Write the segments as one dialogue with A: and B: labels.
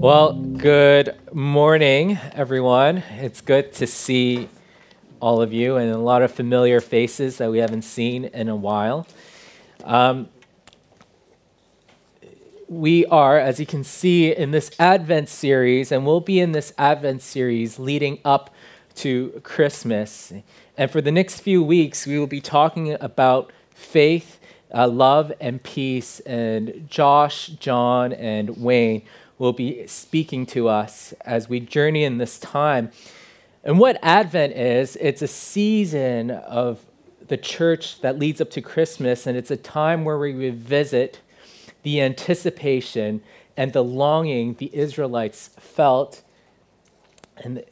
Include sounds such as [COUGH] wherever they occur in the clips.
A: Well, good morning, everyone. It's good to see all of you and a lot of familiar faces that we haven't seen in a while. Um, we are, as you can see, in this Advent series, and we'll be in this Advent series leading up to Christmas. And for the next few weeks, we will be talking about faith, uh, love, and peace. And Josh, John, and Wayne will be speaking to us as we journey in this time. And what Advent is, it's a season of the church that leads up to Christmas, and it's a time where we revisit the anticipation and the longing the Israelites felt and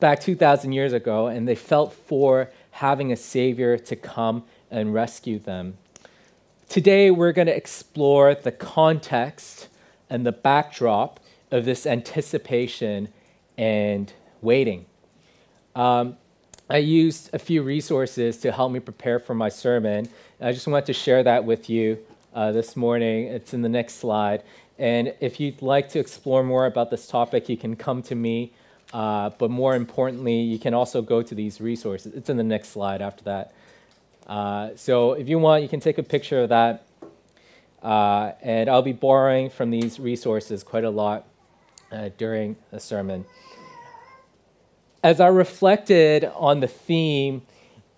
A: back 2,000 years ago, and they felt for having a Savior to come and rescue them. Today, we're going to explore the context and the backdrop of this anticipation and waiting. Um, I used a few resources to help me prepare for my sermon. I just wanted to share that with you uh, this morning. It's in the next slide. And if you'd like to explore more about this topic, you can come to me. Uh, but more importantly, you can also go to these resources. It's in the next slide after that. Uh, so if you want, you can take a picture of that. Uh, and I'll be borrowing from these resources quite a lot uh, during the sermon. As I reflected on the theme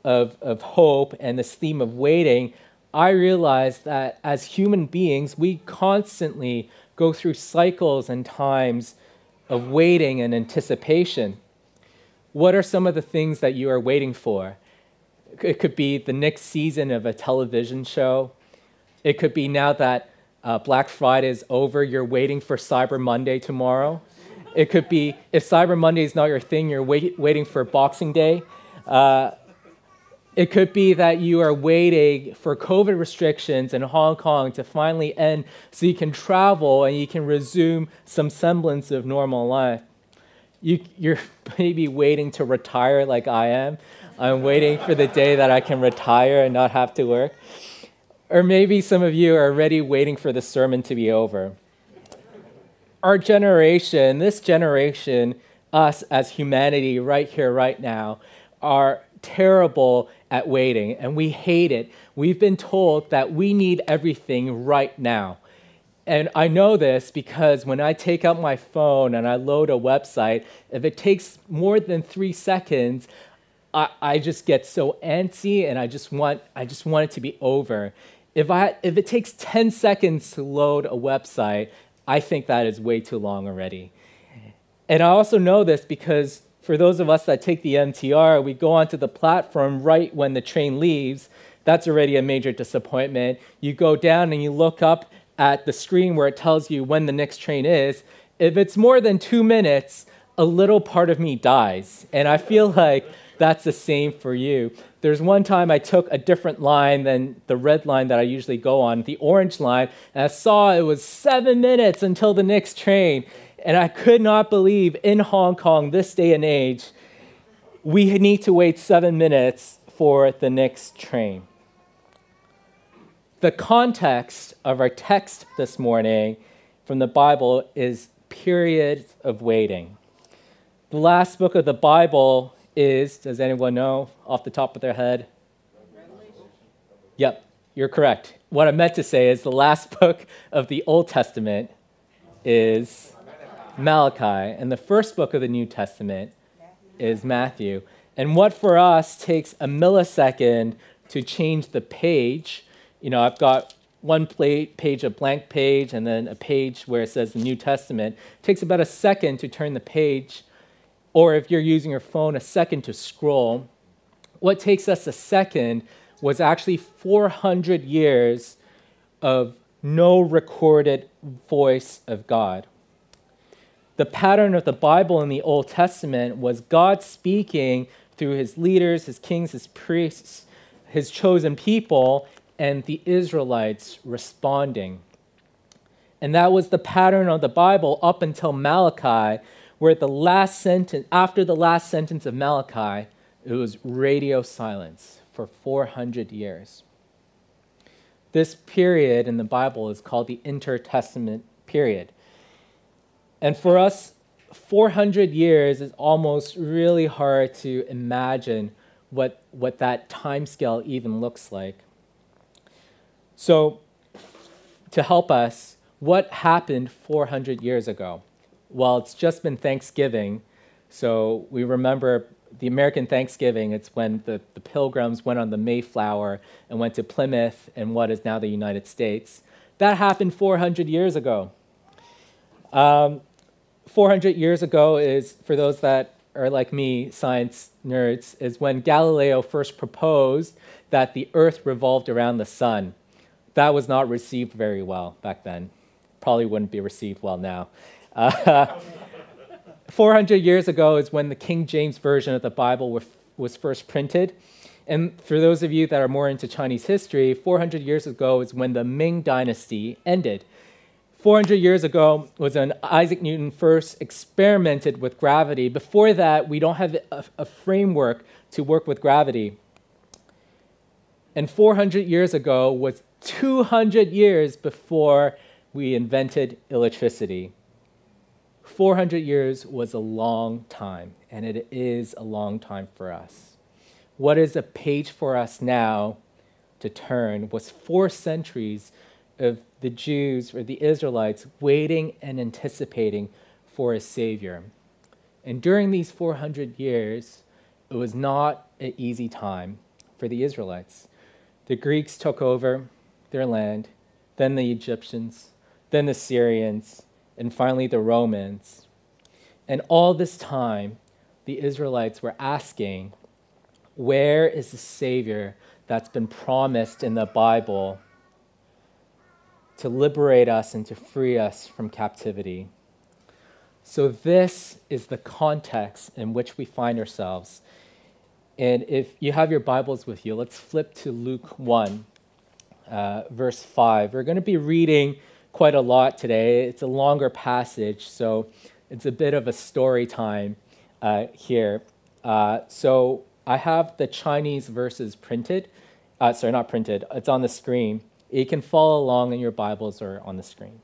A: of, of hope and this theme of waiting, I realized that as human beings, we constantly go through cycles and times of waiting and anticipation. What are some of the things that you are waiting for? It could be the next season of a television show. It could be now that uh, Black Friday is over, you're waiting for Cyber Monday tomorrow. It could be if Cyber Monday is not your thing, you're wait, waiting for Boxing Day. Uh, it could be that you are waiting for COVID restrictions in Hong Kong to finally end so you can travel and you can resume some semblance of normal life. You, you're maybe waiting to retire like I am. I'm waiting for the day that I can retire and not have to work. Or maybe some of you are already waiting for the sermon to be over. Our generation, this generation, us as humanity right here, right now, are terrible at waiting and we hate it. We've been told that we need everything right now. And I know this because when I take out my phone and I load a website, if it takes more than three seconds, I, I just get so antsy and I just want I just want it to be over. If I if it takes 10 seconds to load a website, I think that is way too long already. And I also know this because for those of us that take the MTR, we go onto the platform right when the train leaves. That's already a major disappointment. You go down and you look up at the screen where it tells you when the next train is. If it's more than two minutes, a little part of me dies. And I feel [LAUGHS] like that's the same for you. There's one time I took a different line than the red line that I usually go on, the orange line, and I saw it was seven minutes until the next train. And I could not believe in Hong Kong, this day and age, we need to wait seven minutes for the next train. The context of our text this morning from the Bible is periods of waiting. The last book of the Bible is, does anyone know off the top of their head? Revelation. Yep, you're correct. What I meant to say is the last [LAUGHS] book of the Old Testament is Malachi, and the first book of the New Testament is Matthew. And what for us takes a millisecond to change the page, you know, I've got one page, a blank page, and then a page where it says the New Testament. It takes about a second to turn the page, or if you're using your phone, a second to scroll. What takes us a second was actually 400 years of no recorded voice of God the pattern of the Bible in the Old Testament was God speaking through his leaders, his kings, his priests, his chosen people, and the Israelites responding. And that was the pattern of the Bible up until Malachi, where at the last sentence, after the last sentence of Malachi, it was radio silence for 400 years. This period in the Bible is called the intertestament period. And for us, 400 years is almost really hard to imagine what, what that time scale even looks like. So, to help us, what happened 400 years ago? Well, it's just been Thanksgiving, so we remember the American Thanksgiving. It's when the, the pilgrims went on the Mayflower and went to Plymouth and what is now the United States. That happened 400 years ago. Um, 400 years ago is, for those that are like me, science nerds, is when Galileo first proposed that the Earth revolved around the sun. That was not received very well back then. Probably wouldn't be received well now. Uh, [LAUGHS] 400 years ago is when the King James Version of the Bible was first printed. And for those of you that are more into Chinese history, 400 years ago is when the Ming Dynasty ended. 400 years ago was when Isaac Newton first experimented with gravity. Before that, we don't have a, a framework to work with gravity. And 400 years ago was 200 years before we invented electricity. 400 years was a long time, and it is a long time for us. What is a page for us now to turn was four centuries of the Jews or the Israelites waiting and anticipating for a Savior. And during these 400 years, it was not an easy time for the Israelites. The Greeks took over their land, then the Egyptians, then the Syrians, and finally the Romans. And all this time, the Israelites were asking, Where is the Savior that's been promised in the Bible to liberate us and to free us from captivity. So, this is the context in which we find ourselves. And if you have your Bibles with you, let's flip to Luke 1, uh, verse 5. We're going to be reading quite a lot today. It's a longer passage, so it's a bit of a story time uh, here. Uh, so, I have the Chinese verses printed. Uh, sorry, not printed, it's on the screen. You can follow along in your Bibles or on the screen.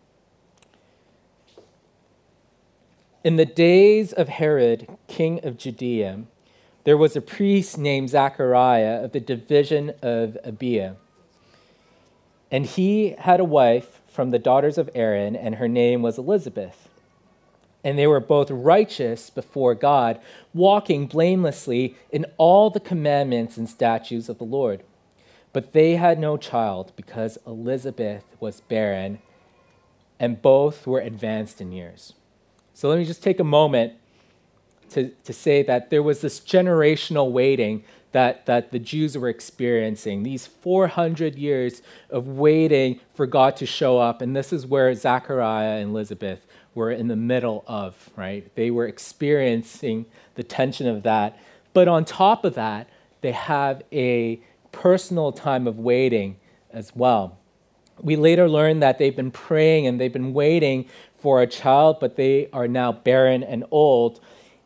A: In the days of Herod, king of Judea, there was a priest named Zachariah of the division of Abijah. And he had a wife from the daughters of Aaron, and her name was Elizabeth. And they were both righteous before God, walking blamelessly in all the commandments and statutes of the Lord. But they had no child because Elizabeth was barren, and both were advanced in years. So let me just take a moment to, to say that there was this generational waiting that, that the Jews were experiencing, these 400 years of waiting for God to show up. And this is where Zechariah and Elizabeth were in the middle of, right? They were experiencing the tension of that. But on top of that, they have a personal time of waiting as well. We later learn that they've been praying and they've been waiting for a child, but they are now barren and old.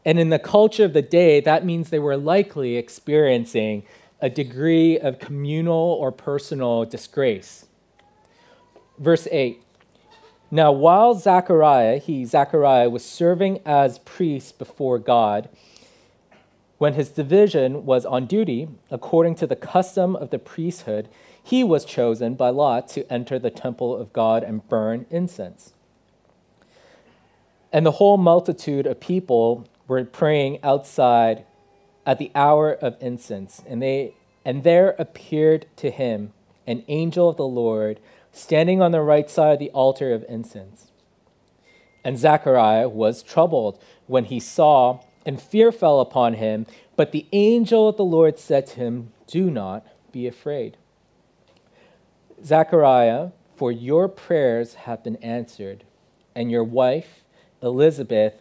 A: And in the culture of the day, that means they were likely experiencing a degree of communal or personal disgrace. Verse 8 Now, while Zechariah, he, Zechariah, was serving as priest before God, when his division was on duty, according to the custom of the priesthood, he was chosen by lot to enter the temple of God and burn incense. And the whole multitude of people were praying outside at the hour of incense, and they and there appeared to him an angel of the Lord standing on the right side of the altar of incense. And Zechariah was troubled when he saw and fear fell upon him. But the angel of the Lord said to him, Do not be afraid. Zechariah, for your prayers have been answered, and your wife, Elizabeth,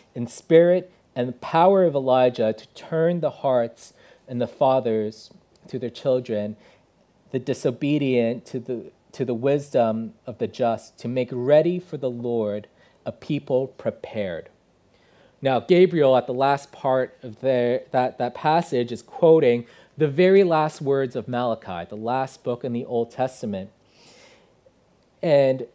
A: in spirit and the power of Elijah to turn the hearts and the fathers to their children, the disobedient to the, to the wisdom of the just, to make ready for the Lord a people prepared. Now, Gabriel, at the last part of their, that, that passage, is quoting the very last words of Malachi, the last book in the Old Testament. And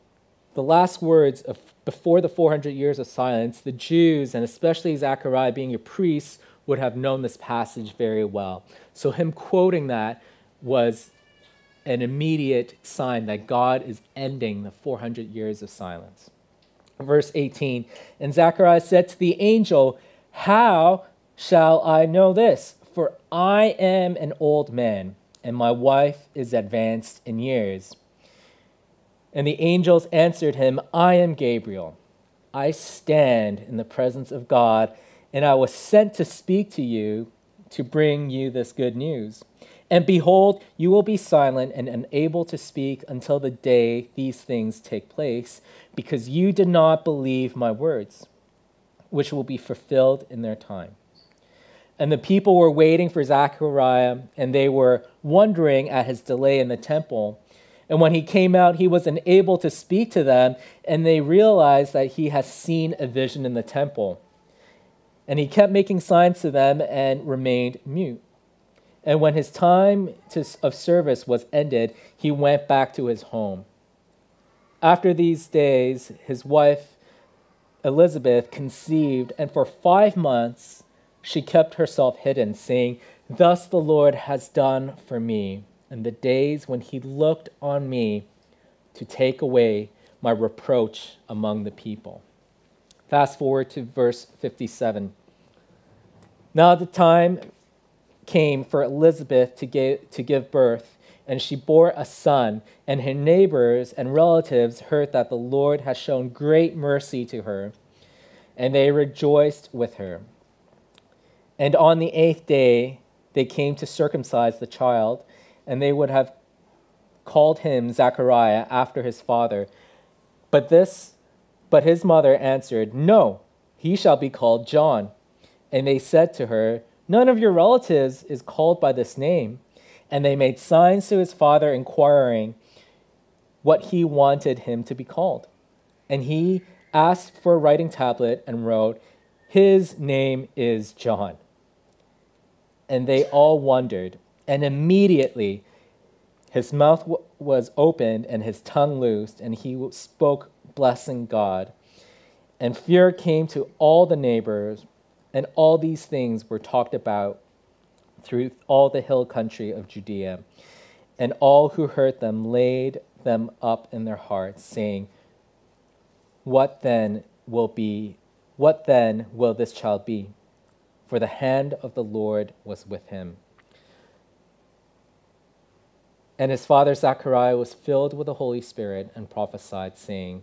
A: the last words of before the 400 years of silence, the Jews, and especially Zechariah being a priest, would have known this passage very well. So, him quoting that was an immediate sign that God is ending the 400 years of silence. Verse 18 And Zechariah said to the angel, How shall I know this? For I am an old man, and my wife is advanced in years. And the angels answered him, I am Gabriel. I stand in the presence of God, and I was sent to speak to you to bring you this good news. And behold, you will be silent and unable to speak until the day these things take place, because you did not believe my words, which will be fulfilled in their time. And the people were waiting for Zechariah, and they were wondering at his delay in the temple. And when he came out, he was unable to speak to them, and they realized that he has seen a vision in the temple. And he kept making signs to them and remained mute. And when his time to, of service was ended, he went back to his home. After these days, his wife Elizabeth conceived, and for five months she kept herself hidden, saying, Thus the Lord has done for me in the days when he looked on me to take away my reproach among the people. Fast forward to verse 57. Now the time came for Elizabeth to give, to give birth, and she bore a son, and her neighbors and relatives heard that the Lord had shown great mercy to her, and they rejoiced with her. And on the eighth day, they came to circumcise the child, and they would have called him Zechariah after his father. But this, but his mother answered, No, he shall be called John. And they said to her, None of your relatives is called by this name. And they made signs to his father, inquiring what he wanted him to be called. And he asked for a writing tablet and wrote, His name is John and they all wondered. And immediately his mouth w- was opened and his tongue loosed, and he spoke, blessing God. And fear came to all the neighbors, and all these things were talked about through all the hill country of Judea. And all who heard them laid them up in their hearts, saying, What then will be? What then will this child be? for the hand of the Lord was with him. And his father Zechariah was filled with the Holy Spirit and prophesied, saying,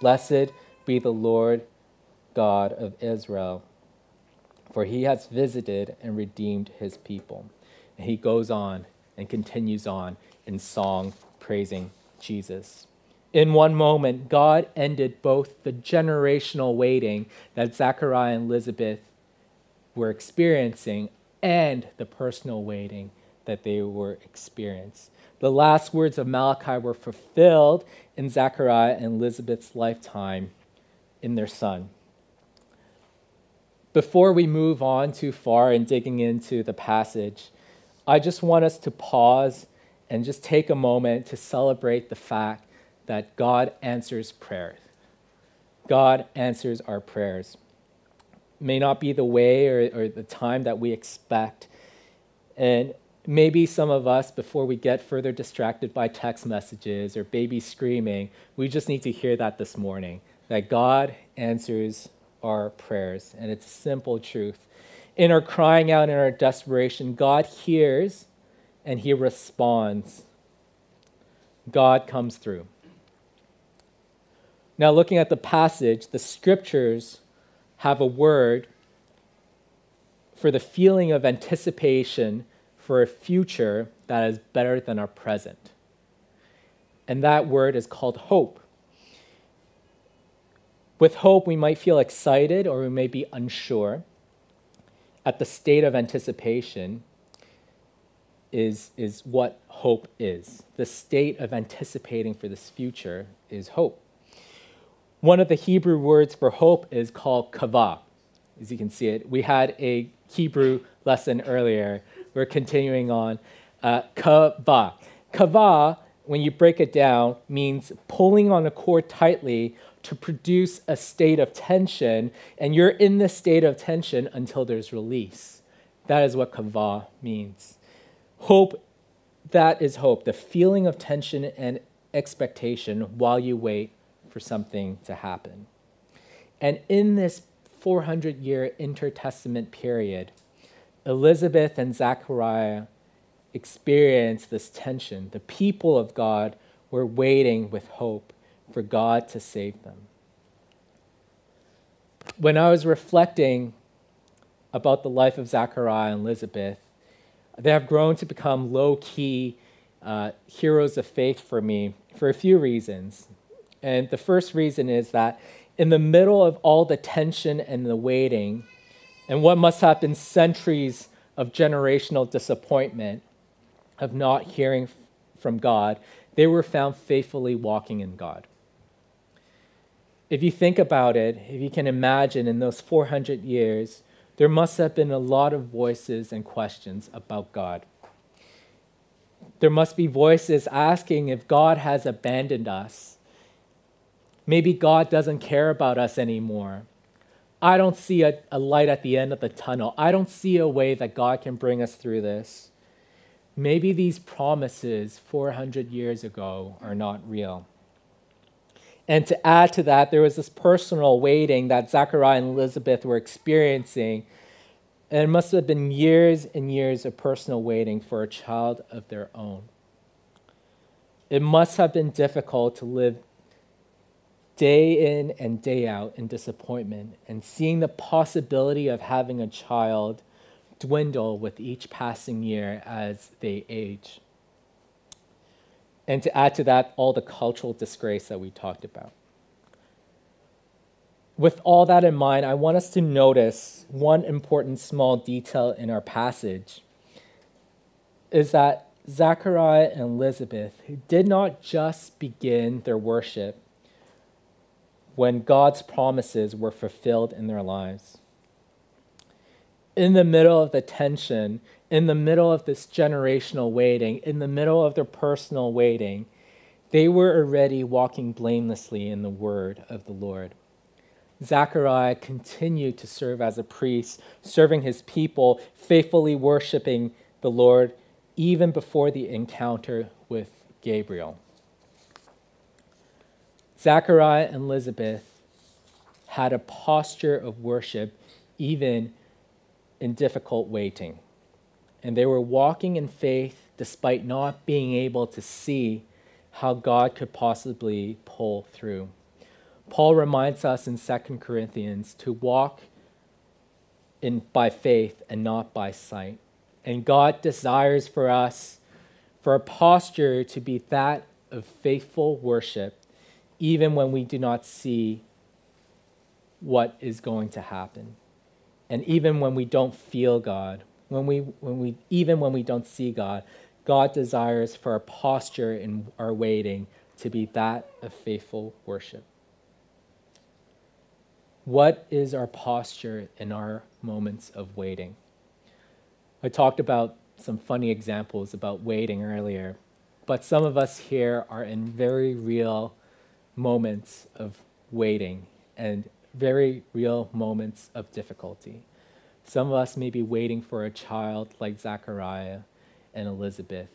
A: Blessed be the Lord God of Israel, for he has visited and redeemed his people. And he goes on and continues on in song praising Jesus. In one moment, God ended both the generational waiting that Zechariah and Elizabeth were experiencing and the personal waiting that they were experiencing. The last words of Malachi were fulfilled in Zechariah and Elizabeth's lifetime in their son. Before we move on too far in digging into the passage, I just want us to pause and just take a moment to celebrate the fact that God answers prayers. God answers our prayers may not be the way or, or the time that we expect. And maybe some of us, before we get further distracted by text messages or baby screaming, we just need to hear that this morning that God answers our prayers. And it's a simple truth. In our crying out, in our desperation, God hears and He responds. God comes through. Now, looking at the passage, the scriptures have a word for the feeling of anticipation for a future that is better than our present. And that word is called hope. With hope, we might feel excited or we may be unsure. At the state of anticipation is, is what hope is. The state of anticipating for this future is hope. One of the Hebrew words for hope is called kavah. As you can see it, we had a Hebrew lesson earlier. We're continuing on. Uh, kavah. Kavah, when you break it down, means pulling on a cord tightly to produce a state of tension, and you're in this state of tension until there's release. That is what kavah means. Hope, that is hope, the feeling of tension and expectation while you wait for something to happen. And in this 400 year intertestament period, Elizabeth and Zechariah experienced this tension. The people of God were waiting with hope for God to save them. When I was reflecting about the life of Zechariah and Elizabeth, they have grown to become low key uh, heroes of faith for me for a few reasons. And the first reason is that in the middle of all the tension and the waiting, and what must have been centuries of generational disappointment of not hearing from God, they were found faithfully walking in God. If you think about it, if you can imagine in those 400 years, there must have been a lot of voices and questions about God. There must be voices asking if God has abandoned us Maybe God doesn't care about us anymore. I don't see a, a, light at the end of the tunnel. I don't see a way that God can bring us through this. Maybe these promises 400 years ago are not real. And to add to that, there was this personal waiting that Zachariah and Elizabeth were experiencing. And it must have been years and years of personal waiting for a child of their own. It must have been difficult to live day in and day out in disappointment and seeing the possibility of having a child dwindle with each passing year as they age. And to add to that, all the cultural disgrace that we talked about. With all that in mind, I want us to notice one important small detail in our passage is that Zachariah and Elizabeth did not just begin their worship when God's promises were fulfilled in their lives. In the middle of the tension, in the middle of this generational waiting, in the middle of their personal waiting, they were already walking blamelessly in the word of the Lord. Zechariah continued to serve as a priest, serving his people, faithfully worshiping the Lord even before the encounter with Gabriel. Zachariah and Elizabeth had a posture of worship even in difficult waiting. And they were walking in faith despite not being able to see how God could possibly pull through. Paul reminds us in 2 Corinthians to walk in, by faith and not by sight. And God desires for us, for a posture to be that of faithful worship even when we do not see what is going to happen. And even when we don't feel God, when we, when we, even when we don't see God, God desires for our posture in our waiting to be that of faithful worship. What is our posture in our moments of waiting? I talked about some funny examples about waiting earlier, but some of us here are in very real moments of waiting and very real moments of difficulty. Some of us may be waiting for a child like Zachariah and Elizabeth.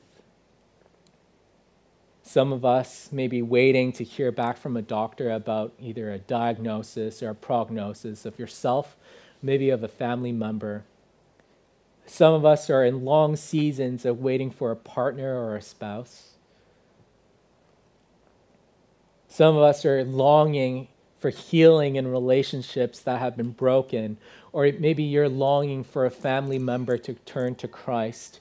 A: Some of us may be waiting to hear back from a doctor about either a diagnosis or a prognosis of yourself, maybe of a family member. Some of us are in long seasons of waiting for a partner or a spouse. Some of us are longing for healing in relationships that have been broken, or maybe you're longing for a family member to turn to Christ.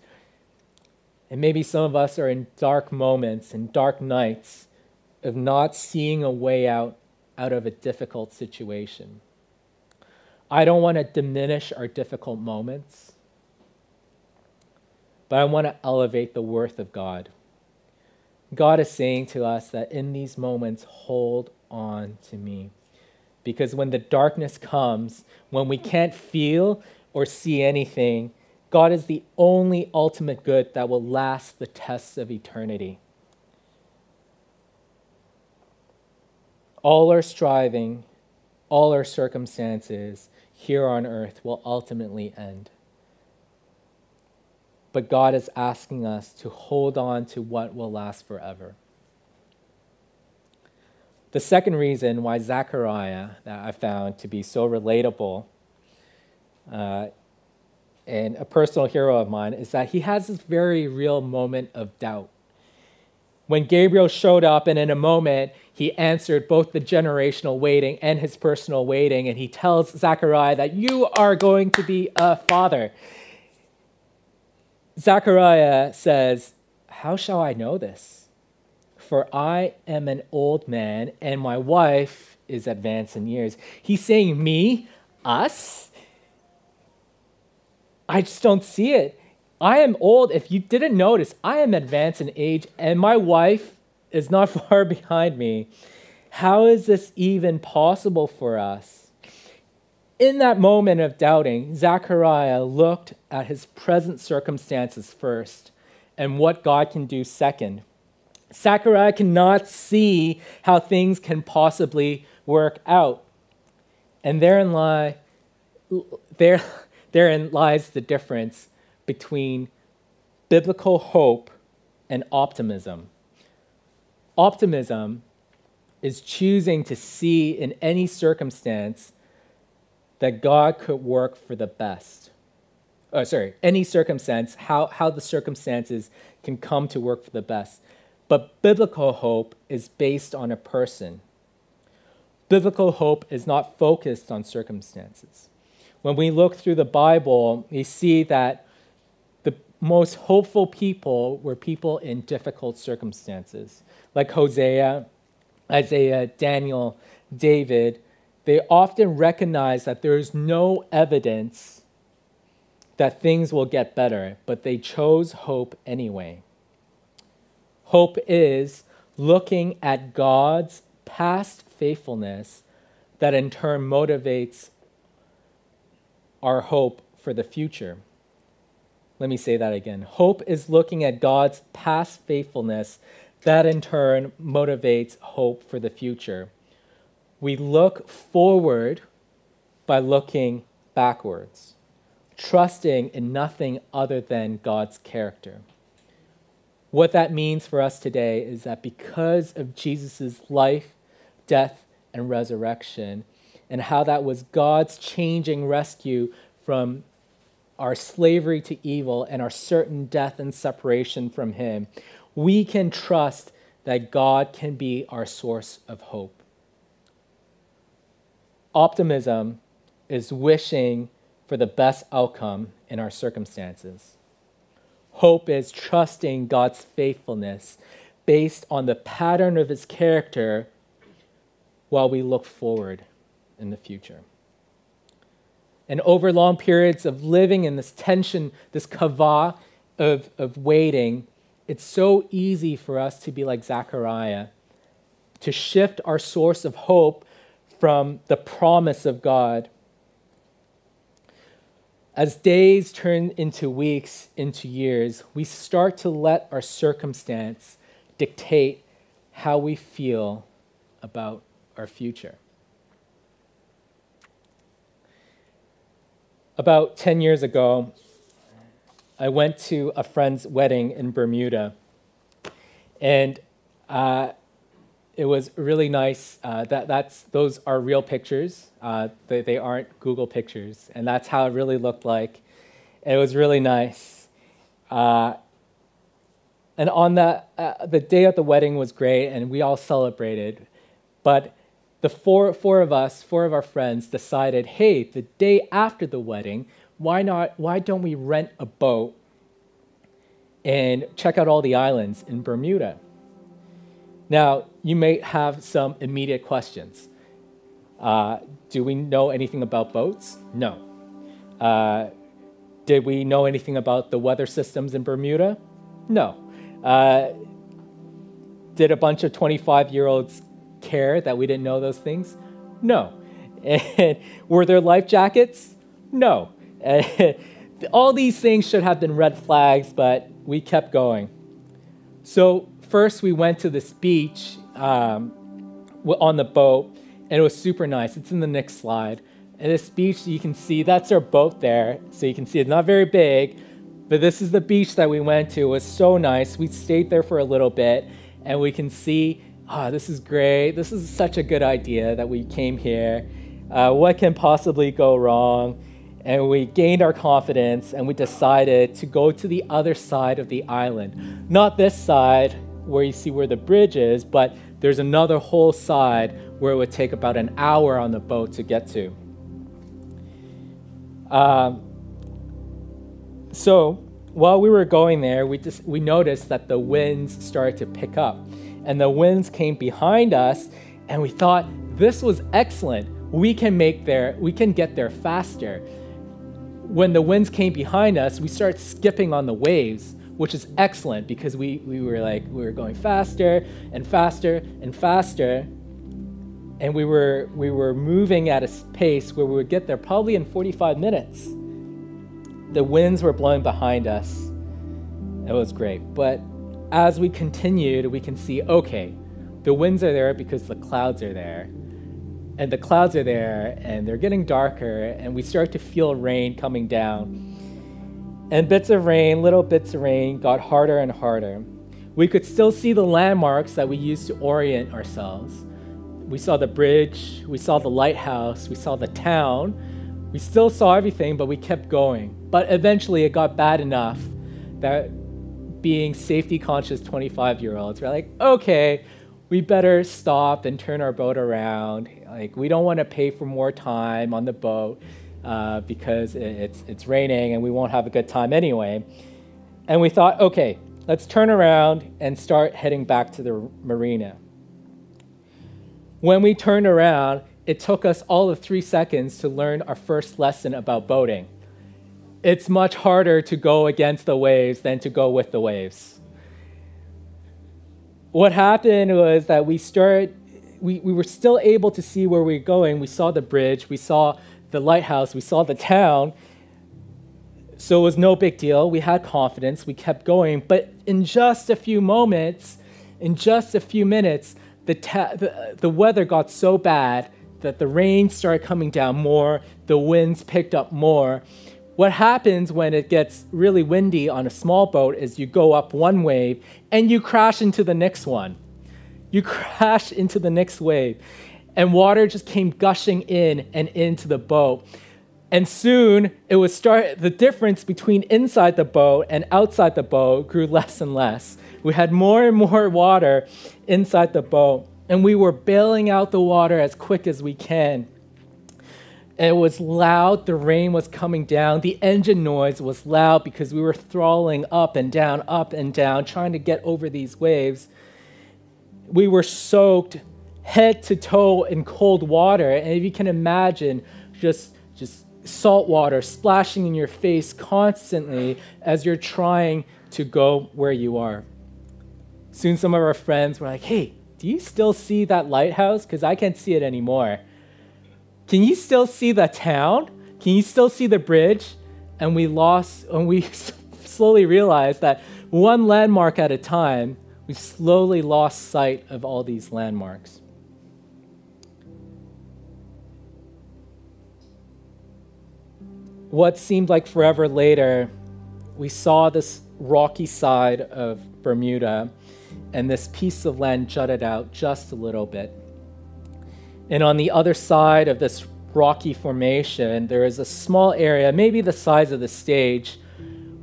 A: And maybe some of us are in dark moments and dark nights of not seeing a way out out of a difficult situation. I don't want to diminish our difficult moments, but I want to elevate the worth of God. God is saying to us that in these moments, hold on to me. Because when the darkness comes, when we can't feel or see anything, God is the only ultimate good that will last the tests of eternity. All our striving, all our circumstances here on earth will ultimately end. But God is asking us to hold on to what will last forever. The second reason why Zechariah, that I found to be so relatable uh, and a personal hero of mine, is that he has this very real moment of doubt. When Gabriel showed up, and in a moment, he answered both the generational waiting and his personal waiting, and he tells Zechariah that you are going to be a father. Zechariah says, How shall I know this? For I am an old man, and my wife is advanced in years. He's saying, Me? Us? I just don't see it. I am old. If you didn't notice, I am advanced in age, and my wife is not [LAUGHS] far behind me. How is this even possible for us? In that moment of doubting, Zechariah looked at his present circumstances first and what God can do second. Zechariah cannot see how things can possibly work out. And therein, lie, there, [LAUGHS] therein lies the difference between biblical hope and optimism. Optimism is choosing to see in any circumstance that God could work for the best. Oh, sorry, any circumstance, how, how the circumstances can come to work for the best. But biblical hope is based on a person. Biblical hope is not focused on circumstances. When we look through the Bible, we see that the most hopeful people were people in difficult circumstances, like Hosea, Isaiah, Daniel, David, they often recognize that there is no evidence that things will get better, but they chose hope anyway. Hope is looking at God's past faithfulness that in turn motivates our hope for the future. Let me say that again. Hope is looking at God's past faithfulness that in turn motivates hope for the future we look forward by looking backwards, trusting in nothing other than God's character. What that means for us today is that because of Jesus' life, death, and resurrection, and how that was God's changing rescue from our slavery to evil and our certain death and separation from Him, we can trust that God can be our source of hope. Optimism is wishing for the best outcome in our circumstances. Hope is trusting God's faithfulness based on the pattern of his character while we look forward in the future. And over long periods of living in this tension, this kavah of, of waiting, it's so easy for us to be like Zechariah, to shift our source of hope from the promise of God. As days turn into weeks, into years, we start to let our circumstance dictate how we feel about our future. About 10 years ago, I went to a friend's wedding in Bermuda. And uh, it was really nice. Uh, that that's those are real pictures. Uh, they they aren't Google pictures, and that's how it really looked like. It was really nice. Uh, and on the uh, the day of the wedding was great, and we all celebrated. But the four four of us, four of our friends, decided, hey, the day after the wedding, why not? Why don't we rent a boat and check out all the islands in Bermuda? Now, you may have some immediate questions. Uh, do we know anything about boats? No. Uh, did we know anything about the weather systems in Bermuda? No. Uh, did a bunch of 25 year olds care that we didn't know those things? No. [LAUGHS] And were there life jackets? No. [LAUGHS] all these things should have been red flags, but we kept going. So, first, we went to this beach um, on the boat, and it was super nice. It's in the next slide. And this beach, you can see that's our boat there. So, you can see it's not very big, but this is the beach that we went to. It was so nice. We stayed there for a little bit, and we can see, oh, this is great. This is such a good idea that we came here. Uh, what can possibly go wrong? and we gained our confidence and we decided to go to the other side of the island. Not this side where you see where the bridge is, but there's another whole side where it would take about an hour on the boat to get to. Um, so while we were going there, we just we noticed that the winds started to pick up, and the winds came behind us, and we thought this was excellent. We can make there, we can get there faster when the winds came behind us, we started skipping on the waves, which is excellent because we, we were like, we were going faster and faster and faster. And we were, we were moving at a pace where we would get there probably in 45 minutes. The winds were blowing behind us. It was great. But as we continued, we can see okay, the winds are there because the clouds are there and the clouds are there and they're getting darker and we start to feel rain coming down and bits of rain little bits of rain got harder and harder. We could still see the landmarks that we used to orient ourselves. We saw the bridge we saw the lighthouse we saw the town. We still saw everything but we kept going. But eventually it got bad enough that being safety conscious 25 year olds we're like okay we better stop and turn our boat around. Like we don't want to pay for more time on the boat uh, because it's it's raining and we won't have a good time anyway. And we thought, okay, let's turn around and start heading back to the marina. When we turned around, it took us all of three seconds to learn our first lesson about boating. It's much harder to go against the waves than to go with the waves what happened was that we started, we, we were still able to see where we were going. We saw the bridge, we saw the lighthouse, we saw the town. So it was no big deal. We had confidence, we kept going. But in just a few moments, in just a few minutes, the, ta- the, the weather got so bad that the rain started coming down more, the winds picked up more, what happens when it gets really windy on a small boat is you go up one wave and you crash into the next one. You [LAUGHS] crash into the next wave, and water just came gushing in and into the boat. And soon it was start the difference between inside the boat and outside the boat grew less and less. We had more and more water inside the boat, and we were bailing out the water as quick as we can. It was loud, the rain was coming down, the engine noise was loud because we were throttling up and down, up and down, trying to get over these waves. We were soaked head to toe in cold water, and if you can imagine, just, just salt water splashing in your face constantly as you're trying to go where you are. Soon, some of our friends were like, hey, do you still see that lighthouse? Because I can't see it anymore. Can you still see the town? Can you still see the bridge? And we lost, and we [LAUGHS] slowly realized that one landmark at a time, we slowly lost sight of all these landmarks. What seemed like forever later, we saw this rocky side of Bermuda, and this piece of land jutted out just a little bit. And on the other side of this rocky formation, there is a small area, maybe the size of the stage,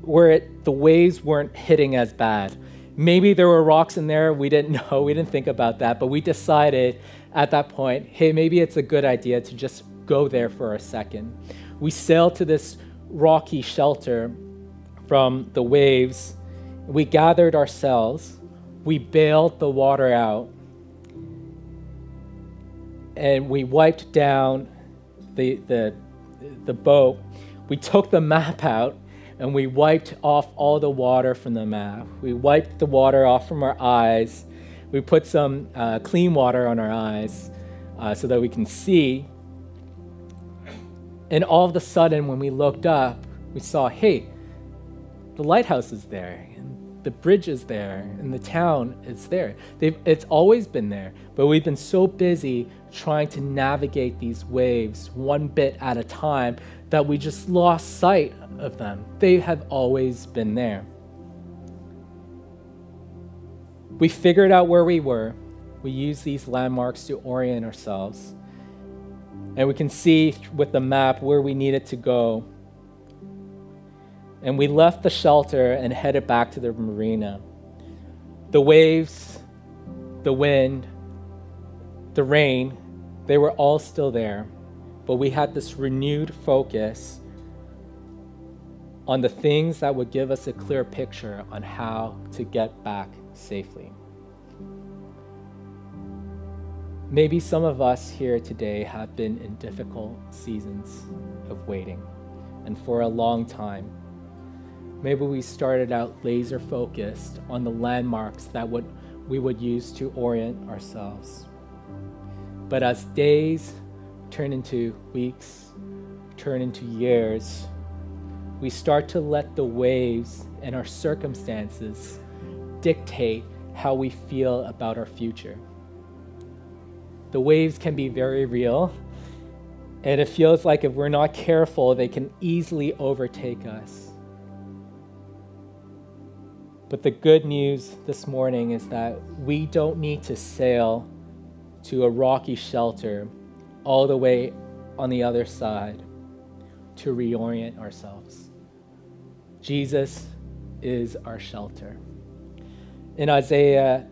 A: where it, the waves weren't hitting as bad. Maybe there were rocks in there, we didn't [LAUGHS] know, we didn't think about that, but we decided at that point hey, maybe it's a good idea to just go there for a second. We sailed to this rocky shelter from the waves. We gathered ourselves, we bailed the water out, and we wiped down the, the, the boat. We took the map out and we wiped off all the water from the map. We wiped the water off from our eyes. We put some uh, clean water on our eyes uh, so that we can see. And all of a sudden, when we looked up, we saw hey, the lighthouse is there, and the bridge is there, and the town is there. They've, it's always been there, but we've been so busy trying to navigate these waves one bit at a time that we just lost sight of them. They have always been there. We figured out where we were. We used these landmarks to orient ourselves. And we can see with the map where we needed to go. And we left the shelter and headed back to the marina. The waves, the wind, the rain, they were all still there. But we had this renewed focus on the things that would give us a clear picture on how to get back safely. Maybe some of us here today have been in difficult seasons of waiting, and for a long time. Maybe we started out laser focused on the landmarks that would, we would use to orient ourselves. But as days turn into weeks, turn into years, we start to let the waves and our circumstances dictate how we feel about our future. The waves can be very real, and it feels like if we're not careful, they can easily overtake us. But the good news this morning is that we don't need to sail to a rocky shelter all the way on the other side to reorient ourselves. Jesus is our shelter. In Isaiah,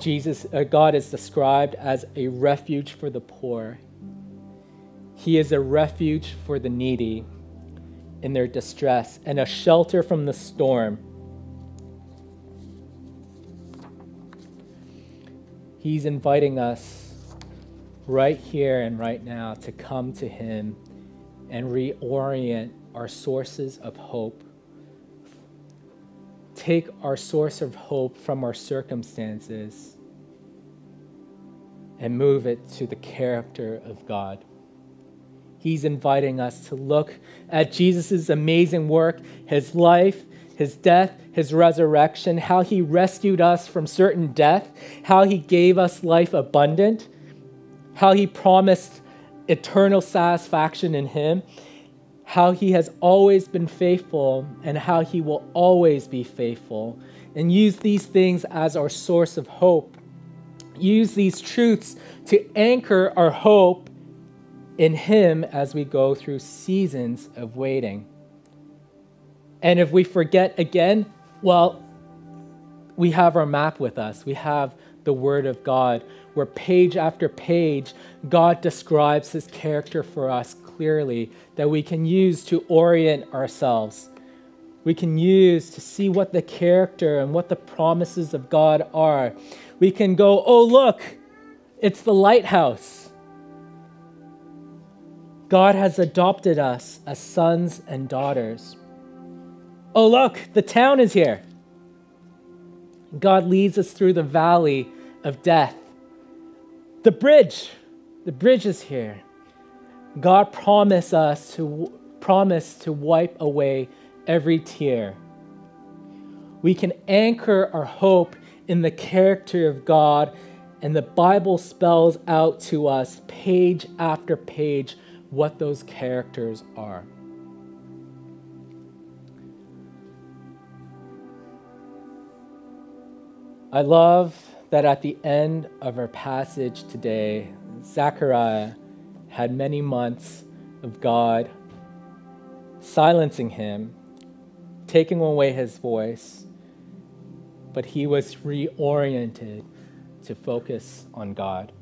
A: Jesus, uh, God is described as a refuge for the poor. He is a refuge for the needy in their distress and a shelter from the storm. He's inviting us right here and right now to come to Him and reorient our sources of hope. Take our source of hope from our circumstances and move it to the character of God. He's inviting us to look at Jesus' amazing work, his life, his death, his resurrection, how he rescued us from certain death, how he gave us life abundant, how he promised eternal satisfaction in him, how he has always been faithful, and how he will always be faithful. And use these things as our source of hope. Use these truths to anchor our hope in him as we go through seasons of waiting. And if we forget again, well, we have our map with us. We have the Word of God where page after page, God describes his character for us clearly that we can use to orient ourselves. We can use to see what the character and what the promises of God are. We can go, oh, look, it's the lighthouse. God has adopted us as sons and daughters. Oh, look, the town is here. God leads us through the valley of death. The bridge, the bridge is here. God promised us to promise to wipe away every tear. We can anchor our hope in the character of God, and the Bible spells out to us page after page what those characters are. I love that at the end of our passage today, Zechariah had many months of God silencing him, taking away his voice, but he was reoriented to focus on God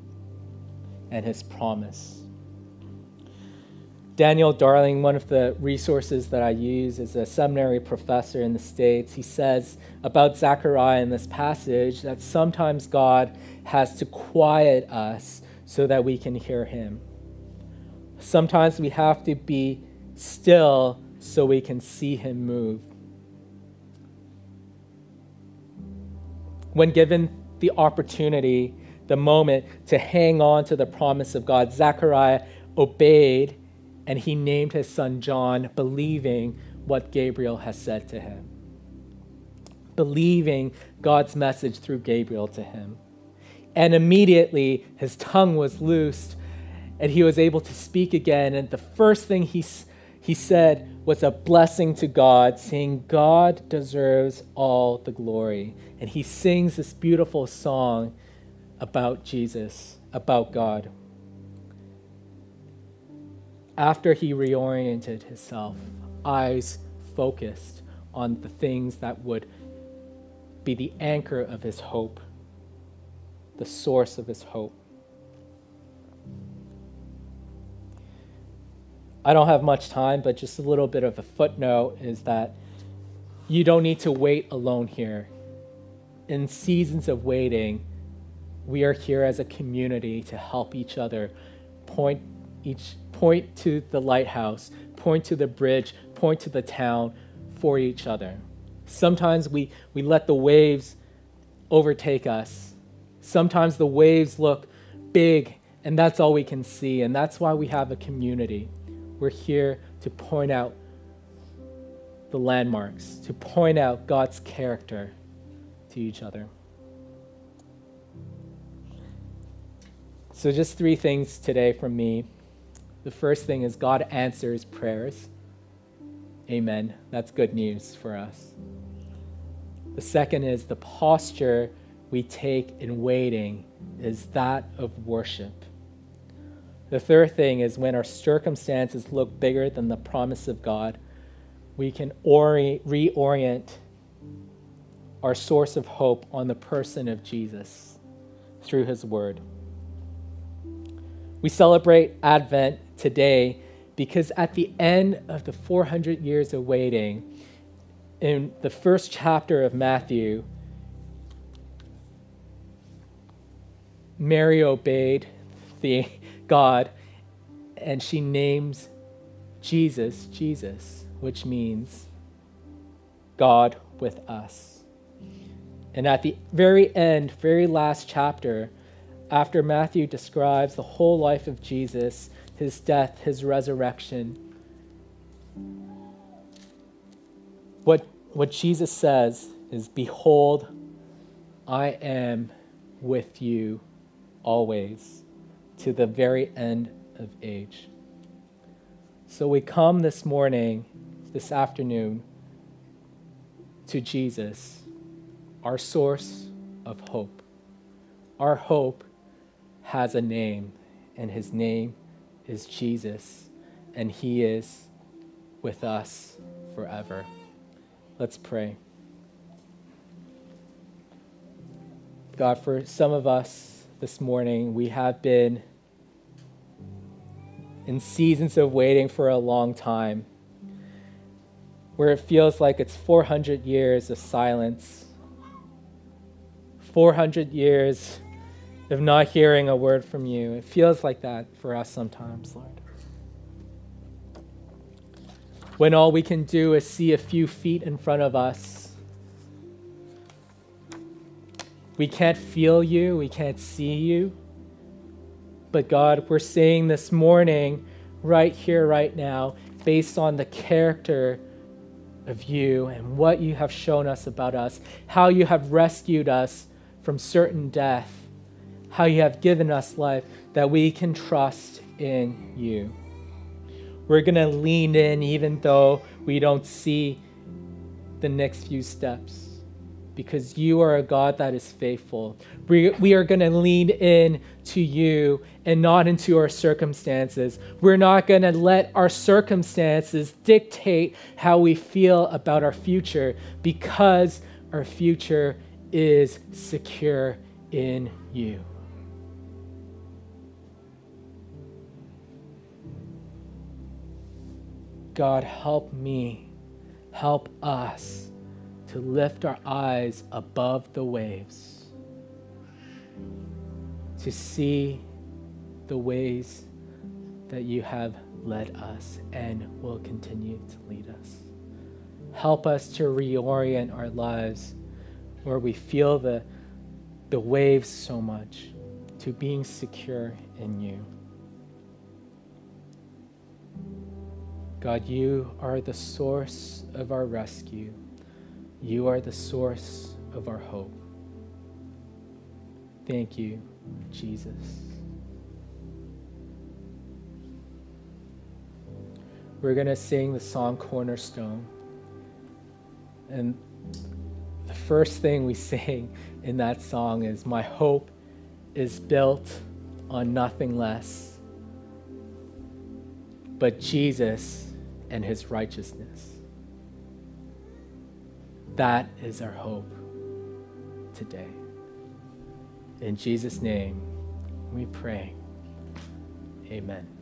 A: and his promise. Daniel Darling, one of the resources that I use, is a seminary professor in the States. He says about Zechariah in this passage that sometimes God has to quiet us so that we can hear him. Sometimes we have to be still so we can see him move. When given the opportunity, the moment to hang on to the promise of God, Zechariah obeyed and he named his son John, believing what Gabriel has said to him, believing God's message through Gabriel to him. And immediately his tongue was loosed and he was able to speak again. And the first thing he, he said was a blessing to God, saying, God deserves all the glory. And he sings this beautiful song about Jesus, about God. After he reoriented himself, eyes focused on the things that would be the anchor of his hope, the source of his hope. I don't have much time, but just a little bit of a footnote is that you don't need to wait alone here. In seasons of waiting, we are here as a community to help each other point each point to the lighthouse, point to the bridge, point to the town for each other. Sometimes we, we let the waves overtake us. Sometimes the waves look big and that's all we can see. And that's why we have a community. We're here to point out the landmarks, to point out God's character to each other. So, just three things today from me. The first thing is God answers prayers. Amen. That's good news for us. The second is the posture we take in waiting is that of worship. The third thing is when our circumstances look bigger than the promise of God, we can ori- reorient our source of hope on the person of Jesus through his word. We celebrate Advent today because at the end of the 400 years of waiting, in the first chapter of Matthew, Mary obeyed the God and she names Jesus Jesus, which means God with us. And at the very end, very last chapter, after Matthew describes the whole life of Jesus, his death, his resurrection, what, what Jesus says is, Behold, I am with you always to the very end of age. So we come this morning, this afternoon, to Jesus, our source of hope. Our hope has a name, and his name is Jesus, and he is with us forever. Let's pray. God, for some of us this morning, we have been in seasons of waiting for a long time, where it feels like it's 400 years of silence, 400 years of not hearing a word from you. It feels like that for us sometimes, Lord. When all we can do is see a few feet in front of us, we can't feel you, we can't see you. But God, we're saying this morning, right here, right now, based on the character of you and what you have shown us about us, how you have rescued us from certain death, how you have given us life, that we can trust in you. We're going to lean in even though we don't see the next few steps because you are a God that is faithful. We, are going to lean in to you and not into our circumstances. We're not going to let our circumstances dictate how we feel about our future because our future is secure in you. God, help me, help us to lift our eyes above the waves, to see the ways that you have led us and will continue to lead us. Help us to reorient our lives where we feel the, the waves so much to being secure in you. God, you are the source of our rescue. You are the source of our hope. Thank you, Jesus. We're going to sing the song Cornerstone. And the first thing we [LAUGHS] sing in that song is My hope is built on nothing less but Jesus and his righteousness. That is our hope today. In Jesus' name, we pray. Amen.